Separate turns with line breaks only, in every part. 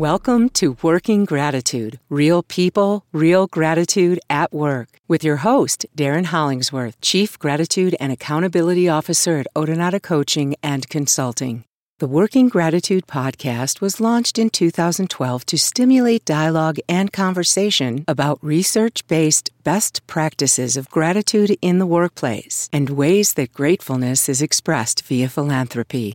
Welcome to Working Gratitude Real People, Real Gratitude at Work with your host, Darin Hollingsworth, Chief Gratitude and Accountability Officer at Odonata Coaching and Consulting. The Working Gratitude podcast was launched in 2012 to stimulate dialogue and conversation about research based best practices of gratitude in the workplace and ways that gratefulness is expressed via philanthropy.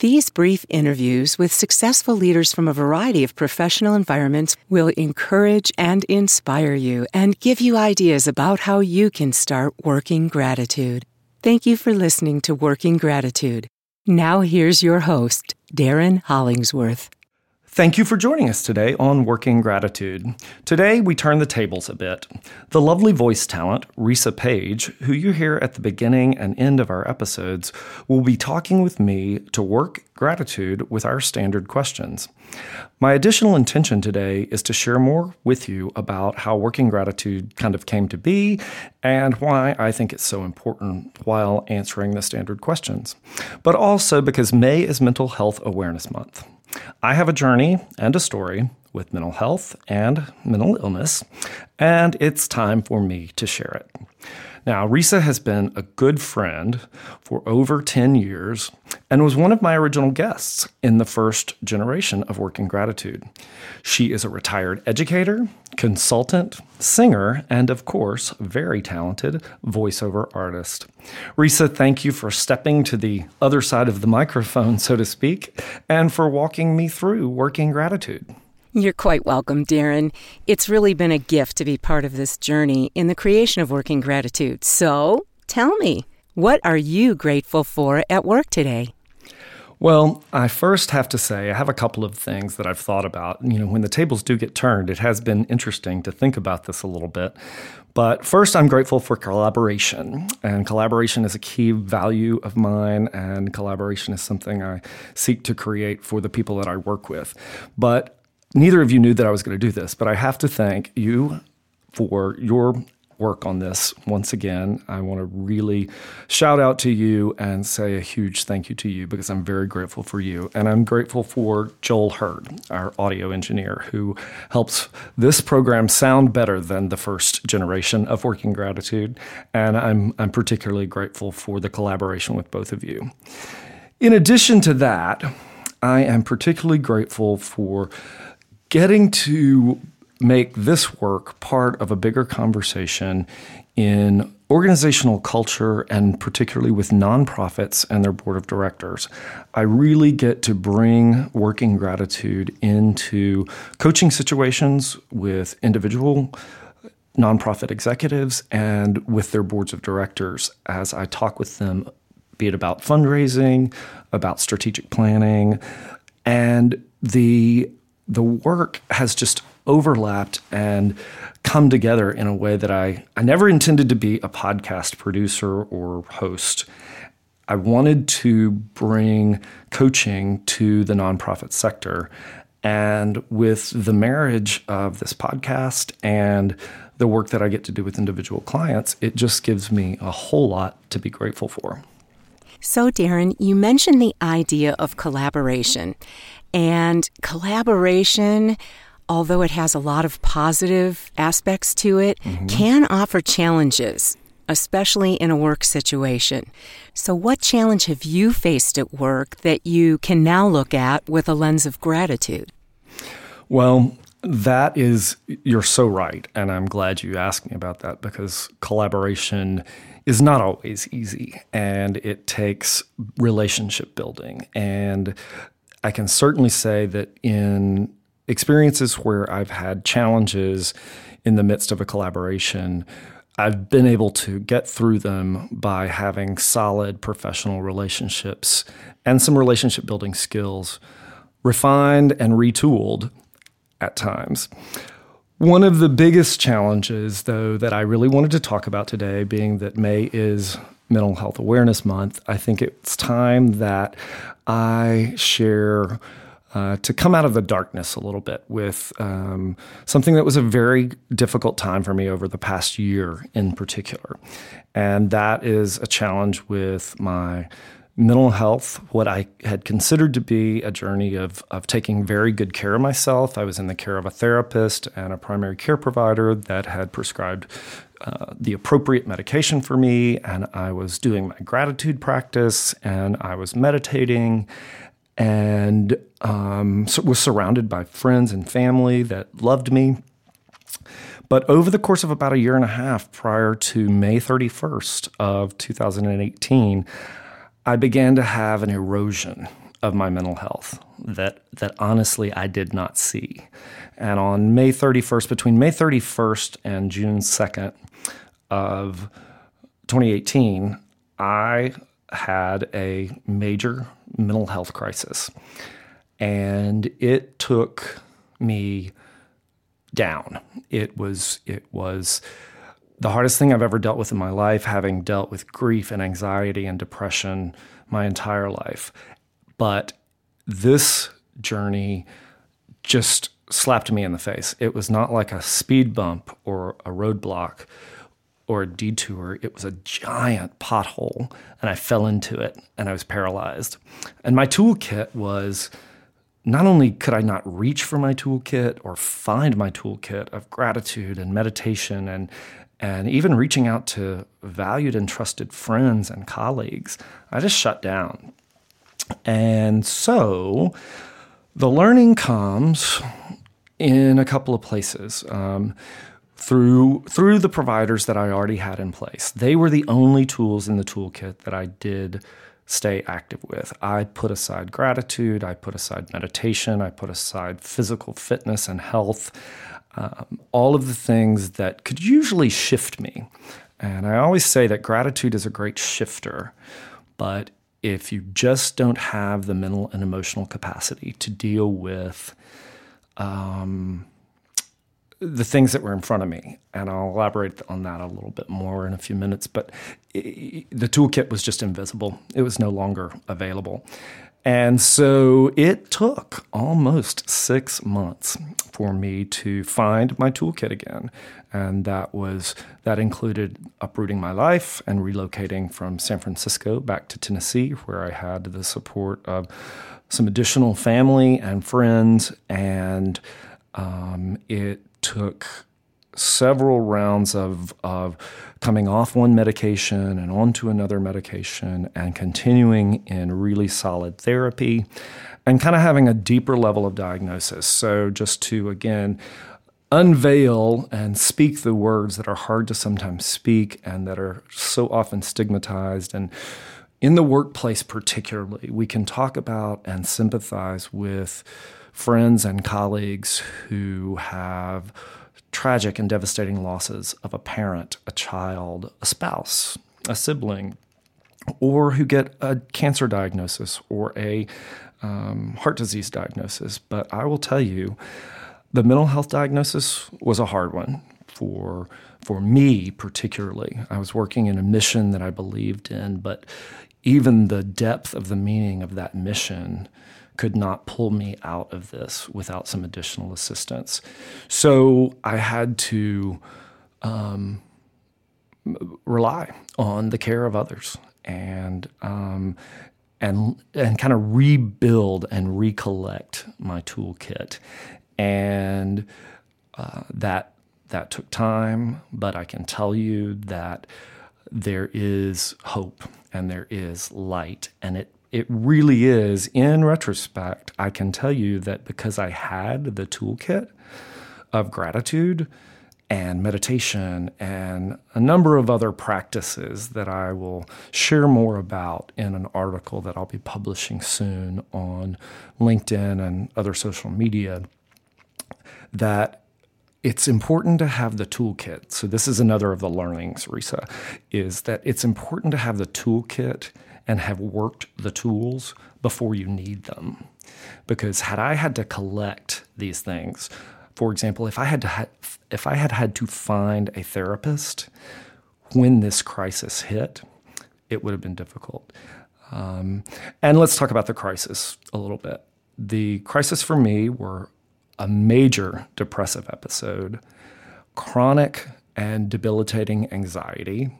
These brief interviews with successful leaders from a variety of professional environments will encourage and inspire you and give you ideas about how you can start working gratitude. Thank you for listening to Working Gratitude. Now, here's your host, Darin Hollingsworth.
Thank you for joining us today on Working Gratitude. Today, we turn the tables a bit. The lovely voice talent, Risa Page, who you hear at the beginning and end of our episodes, will be talking with me to work gratitude with our standard questions. My additional intention today is to share more with you about how working gratitude kind of came to be and why I think it's so important while answering the standard questions. But also because May is Mental Health Awareness Month. I have a journey and a story with mental health and mental illness, and it's time for me to share it. Now, Risa has been a good friend for over 10 years and was one of my original guests in the first generation of Working Gratitude. She is a retired educator, consultant, singer, and of course, very talented voiceover artist. Risa, thank you for stepping to the other side of the microphone, so to speak, and for walking me through Working Gratitude.
You're quite welcome, Darin. It's really been a gift to be part of this journey in the creation of Working Gratitude. So, tell me, what are you grateful for at work today?
Well, I first have to say, I have a couple of things that I've thought about. You know, when the tables do get turned, it has been interesting to think about this a little bit. But first, I'm grateful for collaboration. And collaboration is a key value of mine, and collaboration is something I seek to create for the people that I work with. But neither of you knew that I was going to do this, but I have to thank you for your work on this once again. I want to really shout out to you and say a huge thank you to you because I'm very grateful for you. And I'm grateful for Joel Hurd, our audio engineer, who helps this program sound better than the first generation of Working Gratitude. And I'm, I'm particularly grateful for the collaboration with both of you. In addition to that, I am particularly grateful for getting to make this work part of a bigger conversation in organizational culture and particularly with nonprofits and their board of directors. I really get to bring working gratitude into coaching situations with individual nonprofit executives and with their boards of directors as I talk with them, be it about fundraising, about strategic planning, and the the work has just overlapped and come together in a way that I, I never intended to be a podcast producer or host. I wanted to bring coaching to the nonprofit sector. And with the marriage of this podcast and the work that I get to do with individual clients, it just gives me a whole lot to be grateful for.
So, Darin, you mentioned the idea of collaboration. And collaboration, although it has a lot of positive aspects to it, mm-hmm. can offer challenges, especially in a work situation. So, what challenge have you faced at work that you can now look at with a lens of gratitude?
Well, that is, you're so right. And I'm glad you asked me about that because collaboration is not always easy and it takes relationship building. And I can certainly say that in experiences where I've had challenges in the midst of a collaboration, I've been able to get through them by having solid professional relationships and some relationship building skills refined and retooled at times. One of the biggest challenges, though, that I really wanted to talk about today, being that May is Mental Health Awareness Month, I think it's time that I share uh, to come out of the darkness a little bit with um, something that was a very difficult time for me over the past year in particular. And that is a challenge with my mental health, what I had considered to be a journey of, of taking very good care of myself. I was in the care of a therapist and a primary care provider that had prescribed uh, the appropriate medication for me, and I was doing my gratitude practice, and I was meditating, and um, so was surrounded by friends and family that loved me. But over the course of about a year and a half prior to May 31st of 2018, I began to have an erosion of my mental health that that honestly I did not see. And on May 31st, between May 31st and June 2nd of 2018, I had a major mental health crisis. And it took me down. It was it was the hardest thing I've ever dealt with in my life, having dealt with grief and anxiety and depression my entire life. But this journey just slapped me in the face. It was not like a speed bump or a roadblock or a detour. It was a giant pothole, and I fell into it and I was paralyzed. And my toolkit was not only could I not reach for my toolkit or find my toolkit of gratitude and meditation and and even reaching out to valued and trusted friends and colleagues, I just shut down. And so the learning comes in a couple of places. Um, through through the providers that I already had in place. They were the only tools in the toolkit that I did stay active with. I put aside gratitude, I put aside meditation, I put aside physical fitness and health um, all of the things that could usually shift me. And I always say that gratitude is a great shifter, but if you just don't have the mental and emotional capacity to deal with um, the things that were in front of me, and I'll elaborate on that a little bit more in a few minutes, but it, the toolkit was just invisible. It was no longer available. And so it took almost six months for me to find my toolkit again. And that was that included uprooting my life and relocating from San Francisco back to Tennessee, where I had the support of some additional family and friends. And um, it took several rounds of, of coming off one medication and onto another medication and continuing in really solid therapy and kind of having a deeper level of diagnosis. So, just to again unveil and speak the words that are hard to sometimes speak and that are so often stigmatized and in the workplace particularly we can talk about and sympathize with friends and colleagues who have tragic and devastating losses of a parent, a child, a spouse, a sibling, or who get a cancer diagnosis or a um, heart disease diagnosis. But I will tell you, the mental health diagnosis was a hard one for for me particularly. I was working in a mission that I believed in, but even the depth of the meaning of that mission could not pull me out of this without some additional assistance. So I had to um, rely on the care of others and um, and and kind of rebuild and recollect my toolkit, and uh, that that took time. But I can tell you that there is hope and there is light, and it it really is, in retrospect, I can tell you that because I had the toolkit of gratitude and meditation and a number of other practices that I will share more about in an article that I'll be publishing soon on LinkedIn and other social media, that it's important to have the toolkit. So this is another of the learnings, Risa, is that it's important to have the toolkit and have worked the tools before you need them. Because had I had to collect these things, for example, if I had to ha- if I had had to find a therapist when this crisis hit, it would have been difficult. Um, and let's talk about the crisis a little bit. The crisis for me were a major depressive episode, chronic and debilitating anxiety,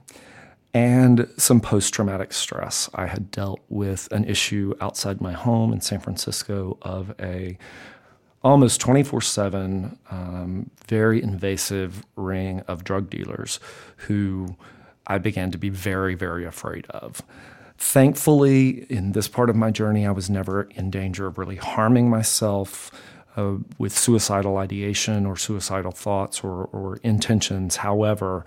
and some post traumatic stress. I had dealt with an issue outside my home in San Francisco of a almost 24 um, 7, very invasive ring of drug dealers who I began to be very, very afraid of. Thankfully, in this part of my journey, I was never in danger of really harming myself uh, with suicidal ideation or suicidal thoughts or, or intentions. However,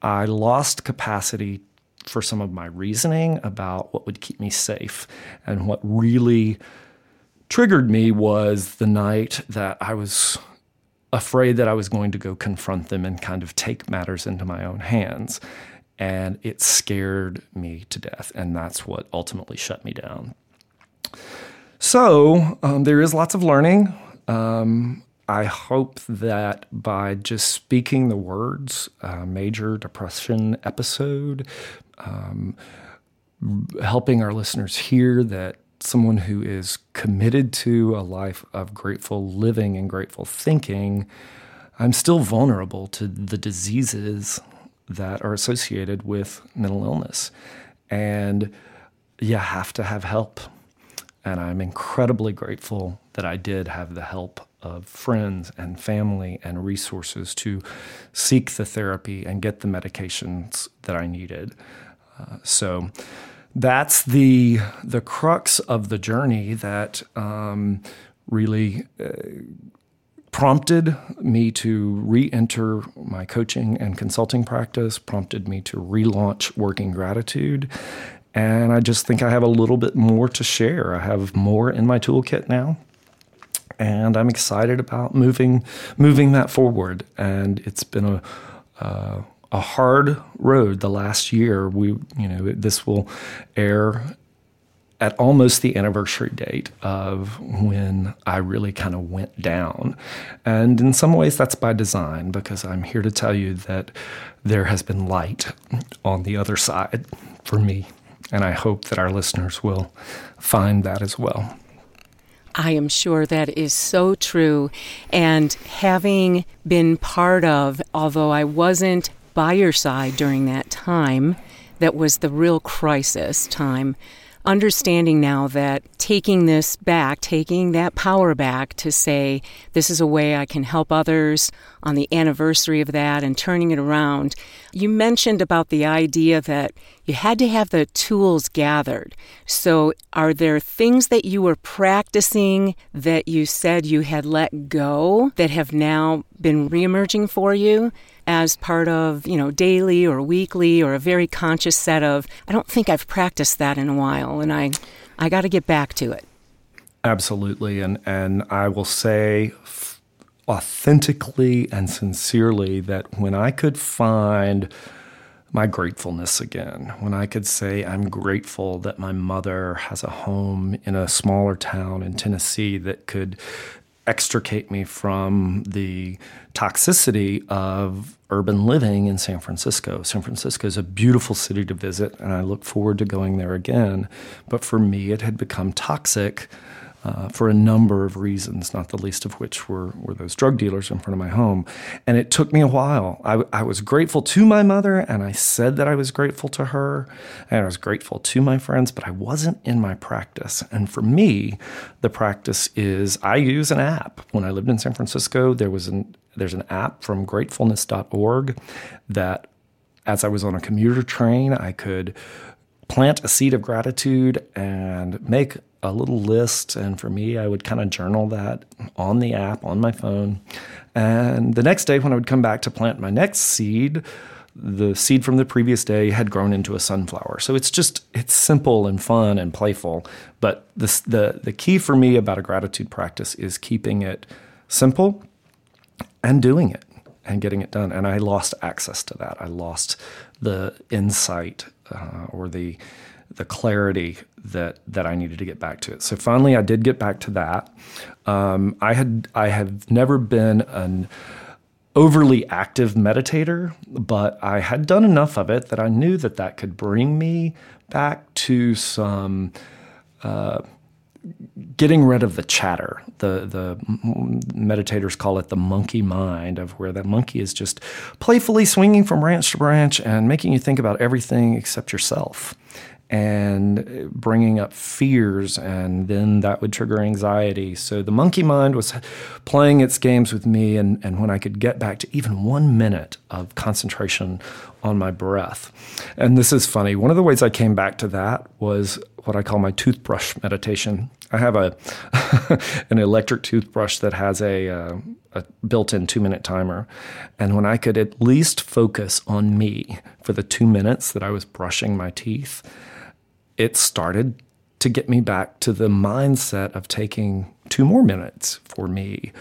I lost capacity for some of my reasoning about what would keep me safe. And what really triggered me was the night that I was afraid that I was going to go confront them and kind of take matters into my own hands. And it scared me to death. And that's what ultimately shut me down. So um, there is lots of learning. Um, I hope that by just speaking the words, uh, major depression episode, um, helping our listeners hear that someone who is committed to a life of grateful living and grateful thinking, I'm still vulnerable to the diseases that are associated with mental illness. And you have to have help. And I'm incredibly grateful that I did have the help of friends and family and resources to seek the therapy and get the medications that I needed. Uh, so that's the the crux of the journey that um, really uh, prompted me to re-enter my coaching and consulting practice. Prompted me to relaunch Working Gratitude. And I just think I have a little bit more to share. I have more in my toolkit now and I'm excited about moving moving that forward. And it's been a uh, a hard road the last year. We you know this will air at almost the anniversary date of when I really kind of went down. And in some ways, that's by design because I'm here to tell you that there has been light on the other side for me. And I hope that our listeners will find that as well.
I am sure that is so true. And having been part of, although I wasn't by your side during that time, that was the real crisis time understanding now that taking this back, taking that power back to say, this is a way I can help others on the anniversary of that and turning it around. You mentioned about the idea that you had to have the tools gathered. So, are there things that you were practicing that you said you had let go that have now been reemerging for you? As part of, you know, daily or weekly or a very conscious set of, I don't think I've practiced that in a while and I I got to get back to it.
Absolutely and and I will say authentically and sincerely that when I could find my gratefulness again. When I could say, I'm grateful that my mother has a home in a smaller town in Tennessee that could extricate me from the toxicity of urban living in San Francisco. San Francisco is a beautiful city to visit, and I look forward to going there again. But for me, it had become toxic uh, for a number of reasons, not the least of which were, were those drug dealers in front of my home. And it took me a while. I, I was grateful to my mother, and I said that I was grateful to her, and I was grateful to my friends, but I wasn't in my practice. And for me, the practice is I use an app. When I lived in San Francisco, there was an there's an app from gratefulness.org that as I was on a commuter train, I could plant a seed of gratitude and make a little list. And for me, I would kind of journal that on the app on my phone. And the next day, when I would come back to plant my next seed, the seed from the previous day had grown into a sunflower. So it's just it's simple and fun and playful. But the the the key for me about a gratitude practice is keeping it simple and doing it and getting it done. And I lost access to that. I lost the insight uh, or the the clarity that that I needed to get back to it. So finally, I did get back to that. Um, I had I have never been an overly active meditator, but I had done enough of it that I knew that that could bring me back to some uh, getting rid of the chatter. The the meditators call it the monkey mind, of where that monkey is just playfully swinging from branch to branch and making you think about everything except yourself and bringing up fears, and then that would trigger anxiety. So the monkey mind was playing its games with me, and, and when I could get back to even one minute of concentration on my breath. And this is funny. One of the ways I came back to that was what I call my toothbrush meditation. I have a an electric toothbrush that has a, uh, a built-in two-minute timer, and when I could at least focus on me for the two minutes that I was brushing my teeth, it started to get me back to the mindset of taking two more minutes for me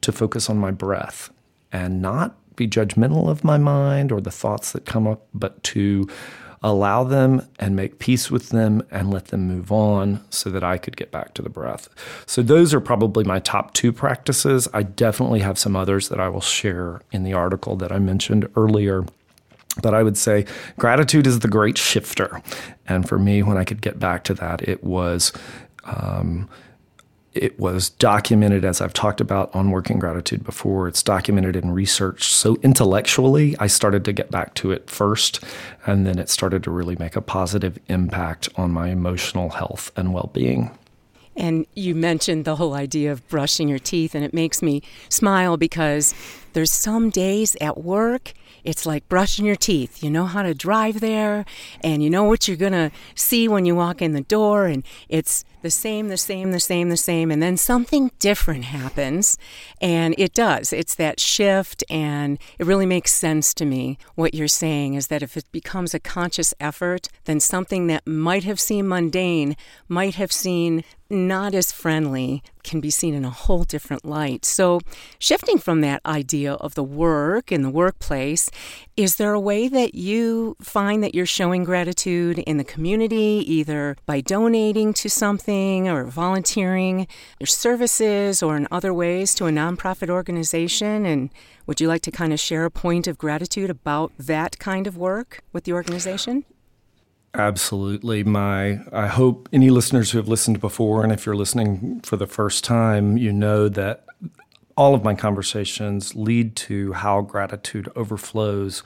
to focus on my breath and not be judgmental of my mind or the thoughts that come up, but to allow them and make peace with them and let them move on so that I could get back to the breath. So, those are probably my top two practices. I definitely have some others that I will share in the article that I mentioned earlier. But I would say gratitude is the great shifter. And for me, when I could get back to that, it was. Um, it was documented, as I've talked about on Working Gratitude before. It's documented in research. So intellectually, I started to get back to it first, and then it started to really make a positive impact on my emotional health and well being.
And you mentioned the whole idea of brushing your teeth, and it makes me smile because there's some days at work it's like brushing your teeth. You know how to drive there, and you know what you're going to see when you walk in the door, and it's the same, the same, the same, the same, and then something different happens. And it does. It's that shift, and it really makes sense to me. What you're saying is that if it becomes a conscious effort, then something that might have seemed mundane might have seemed not as friendly can be seen in a whole different light. So, shifting from that idea of the work and the workplace, is there a way that you find that you're showing gratitude in the community, either by donating to something or volunteering your services or in other ways to a nonprofit organization? And would you like to kind of share a point of gratitude about that kind of work with the organization?
Absolutely. My I hope any listeners who have listened before and if you're listening for the first time, you know that all of my conversations lead to how gratitude overflows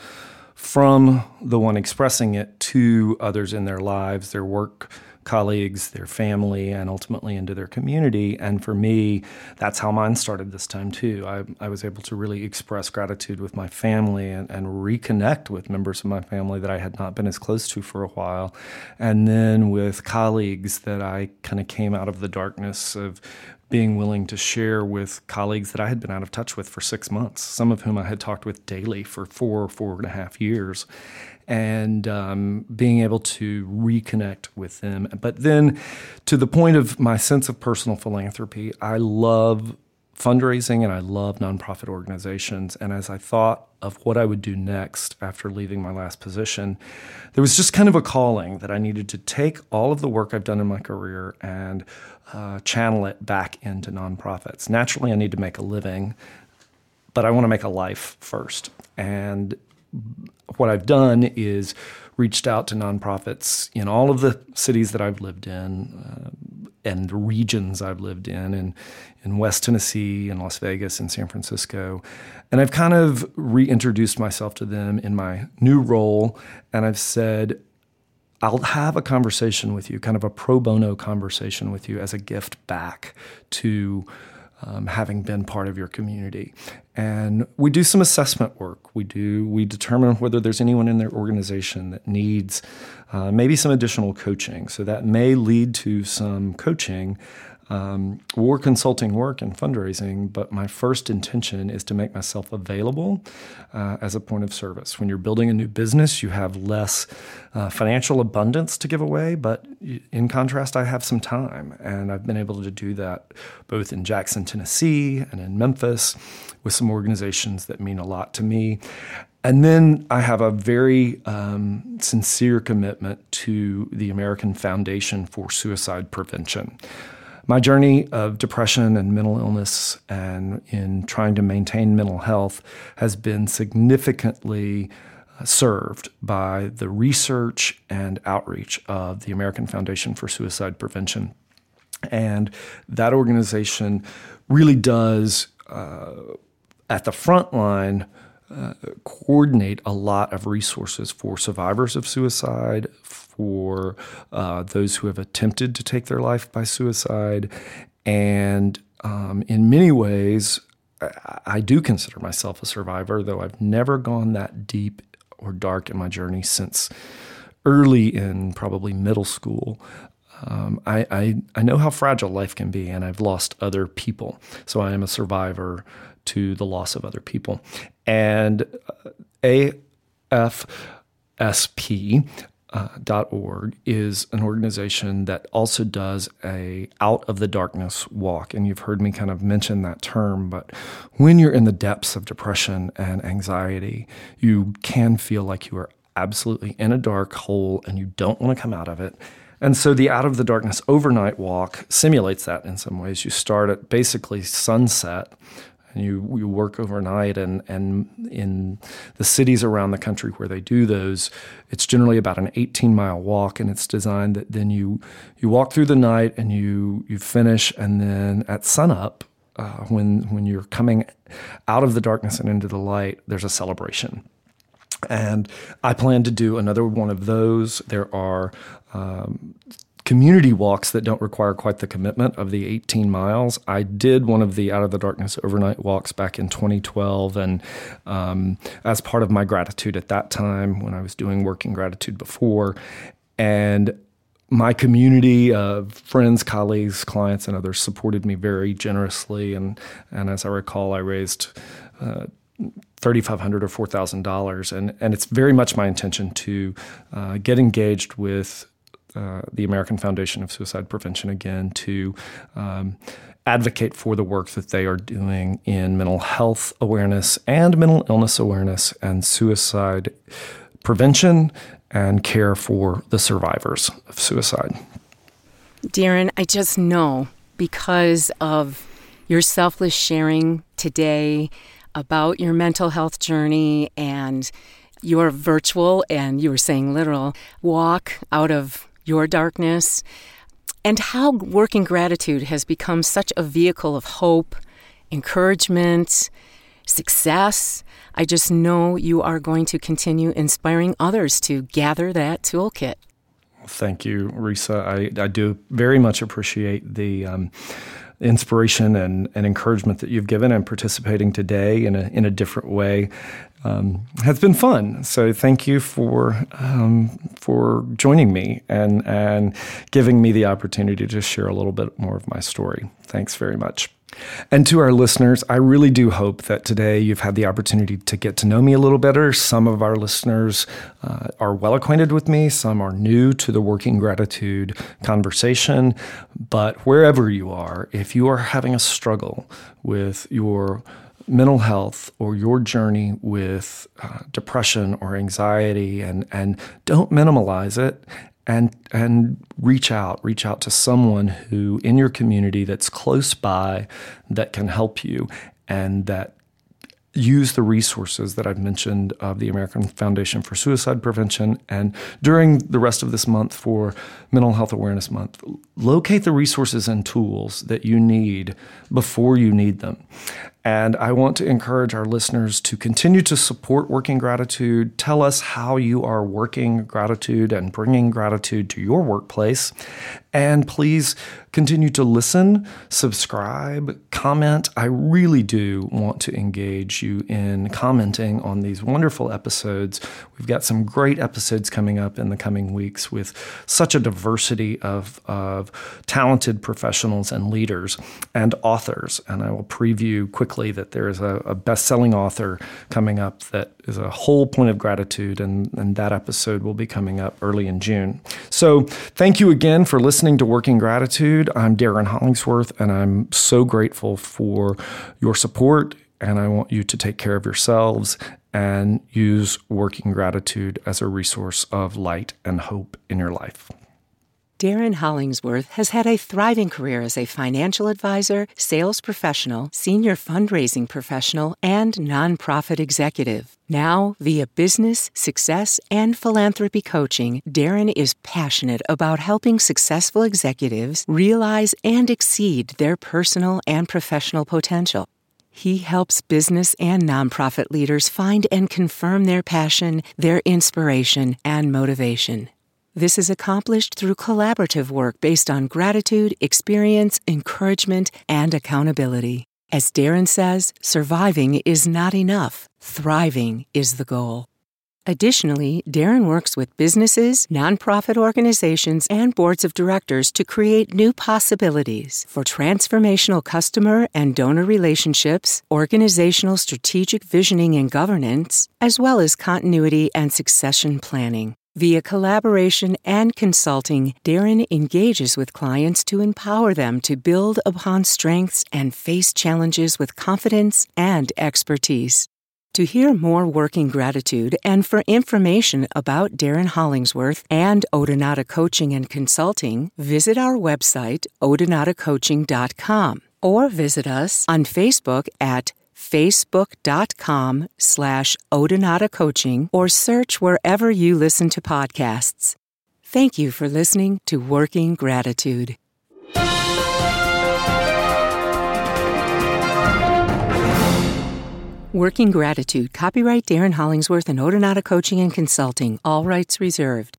from the one expressing it to others in their lives, their work colleagues, their family, and ultimately into their community. And for me, that's how mine started this time too. I, I was able to really express gratitude with my family and, and reconnect with members of my family that I had not been as close to for a while. And then with colleagues that I kind of came out of the darkness of being willing to share with colleagues that I had been out of touch with for six months, some of whom I had talked with daily for four, four and a half years and um, being able to reconnect with them. But then, to the point of my sense of personal philanthropy, I love fundraising and I love nonprofit organizations. And as I thought of what I would do next after leaving my last position, there was just kind of a calling that I needed to take all of the work I've done in my career and uh, channel it back into nonprofits. Naturally, I need to make a living, but I want to make a life first. And what I've done is reached out to nonprofits in all of the cities that I've lived in uh, and regions I've lived in, in, in West Tennessee, in Las Vegas, in San Francisco. And I've kind of reintroduced myself to them in my new role. And I've said, I'll have a conversation with you, kind of a pro bono conversation with you as a gift back to um, having been part of your community. And we do some assessment work. We do we determine whether there's anyone in their organization that needs uh, maybe some additional coaching. So that may lead to some coaching um, or consulting work and fundraising, but my first intention is to make myself available uh, as a point of service. When you're building a new business, you have less uh, financial abundance to give away, but in contrast, I have some time, and I've been able to do that both in Jackson, Tennessee, and in Memphis with some organizations that mean a lot to me. And then I have a very um, sincere commitment to the American Foundation for Suicide Prevention my journey of depression and mental illness and in trying to maintain mental health has been significantly uh, served by the research and outreach of the American Foundation for Suicide Prevention. And that organization really does, uh, at the front line, coordinate a lot of resources for survivors of suicide, for uh, those who have attempted to take their life by suicide. And um, in many ways, I, I do consider myself a survivor, though I've never gone that deep or dark in my journey since early in probably middle school. Um, I, I, I know how fragile life can be, and I've lost other people. So I am a survivor to the loss of other people. And uh, AFSP uh, .org is an organization that also does a out of the darkness walk and you've heard me kind of mention that term but when you're in the depths of depression and anxiety you can feel like you are absolutely in a dark hole and you don't want to come out of it and so the Out of the Darkness overnight walk simulates that in some ways. You start at basically sunset and you, you work overnight and, and in the cities around the country where they do those, it's generally about an 18 mile walk and it's designed that then you you walk through the night and you you finish and then at sunup uh, when when you're coming out of the darkness and into the light, there's a celebration. And I plan to do another one of those. There are um, community walks that don't require quite the commitment of the 18 miles. I did one of the Out of the Darkness overnight walks back in 2012, and um, as part of my gratitude at that time when I was doing working gratitude before. And my community of friends, colleagues, clients, and others supported me very generously. And, and as I recall, I raised uh, 3,500 or $4,000. And, and it's very much my intention to uh, get engaged with uh, the American Foundation of Suicide Prevention again to um, advocate for the work that they are doing in mental health awareness and mental illness awareness and suicide prevention and care for the survivors of suicide.
Darin, I just know because of your selfless sharing today about your mental health journey and your virtual and you were saying literal walk out of your darkness, and how working gratitude has become such a vehicle of hope, encouragement, success. I just know you are going to continue inspiring others to gather that toolkit.
Thank you, Risa. I, I do very much appreciate the um, inspiration and, and encouragement that you've given and participating today in a, in a different way um, has been fun. So thank you for um, for joining me and and giving me the opportunity to share a little bit more of my story. Thanks very much. And to our listeners, I really do hope that today you've had the opportunity to get to know me a little better. Some of our listeners uh, are well acquainted with me, some are new to the Working Gratitude conversation. But wherever you are, if you are having a struggle with your mental health or your journey with uh, depression or anxiety and and don't minimalize it and and reach out reach out to someone who in your community that's close by that can help you and that use the resources that I've mentioned of the American Foundation for Suicide Prevention. And during the rest of this month for Mental Health Awareness Month, locate the resources and tools that you need before you need them. And I want to encourage our listeners to continue to support Working Gratitude. Tell us how you are working gratitude and bringing gratitude to your workplace. And please continue to listen, subscribe, comment. I really do want to engage you in commenting on these wonderful episodes. We've got some great episodes coming up in the coming weeks with such a diversity of, of talented professionals and leaders and authors. And I will preview quickly that there is a, a best selling author coming up that is a whole point of gratitude, and, and that episode will be coming up early in June. So, thank you again for listening to Working Gratitude. I'm Darin Hollingsworth, and I'm so grateful for your support. And I want you to take care of yourselves and use working gratitude as a resource of light and hope in your life.
Darin Hollingsworth has had a thriving career as a financial advisor, sales professional, senior fundraising professional, and nonprofit executive. Now, via business, success, and philanthropy coaching, Darin is passionate about helping successful executives realize and exceed their personal and professional potential. He helps business and nonprofit leaders find and confirm their passion, their inspiration, and motivation. This is accomplished through collaborative work based on gratitude, experience, encouragement, and accountability. As Darin says, surviving is not enough, thriving is the goal. Additionally, Darin works with businesses, nonprofit organizations, and boards of directors to create new possibilities for transformational customer and donor relationships, organizational strategic visioning and governance, as well as continuity and succession planning. Via collaboration and consulting, Darin engages with clients to empower them to build upon strengths and face challenges with confidence and expertise. To hear more working gratitude and for information about Darin Hollingsworth and Odonata Coaching and Consulting, visit our website, odonatacoaching.com, or visit us on Facebook at facebook.com slash Odonata Coaching or search wherever you listen to podcasts. Thank you for listening to Working Gratitude. Working Gratitude, copyright Darin Hollingsworth and Odonata Coaching and Consulting, all rights reserved.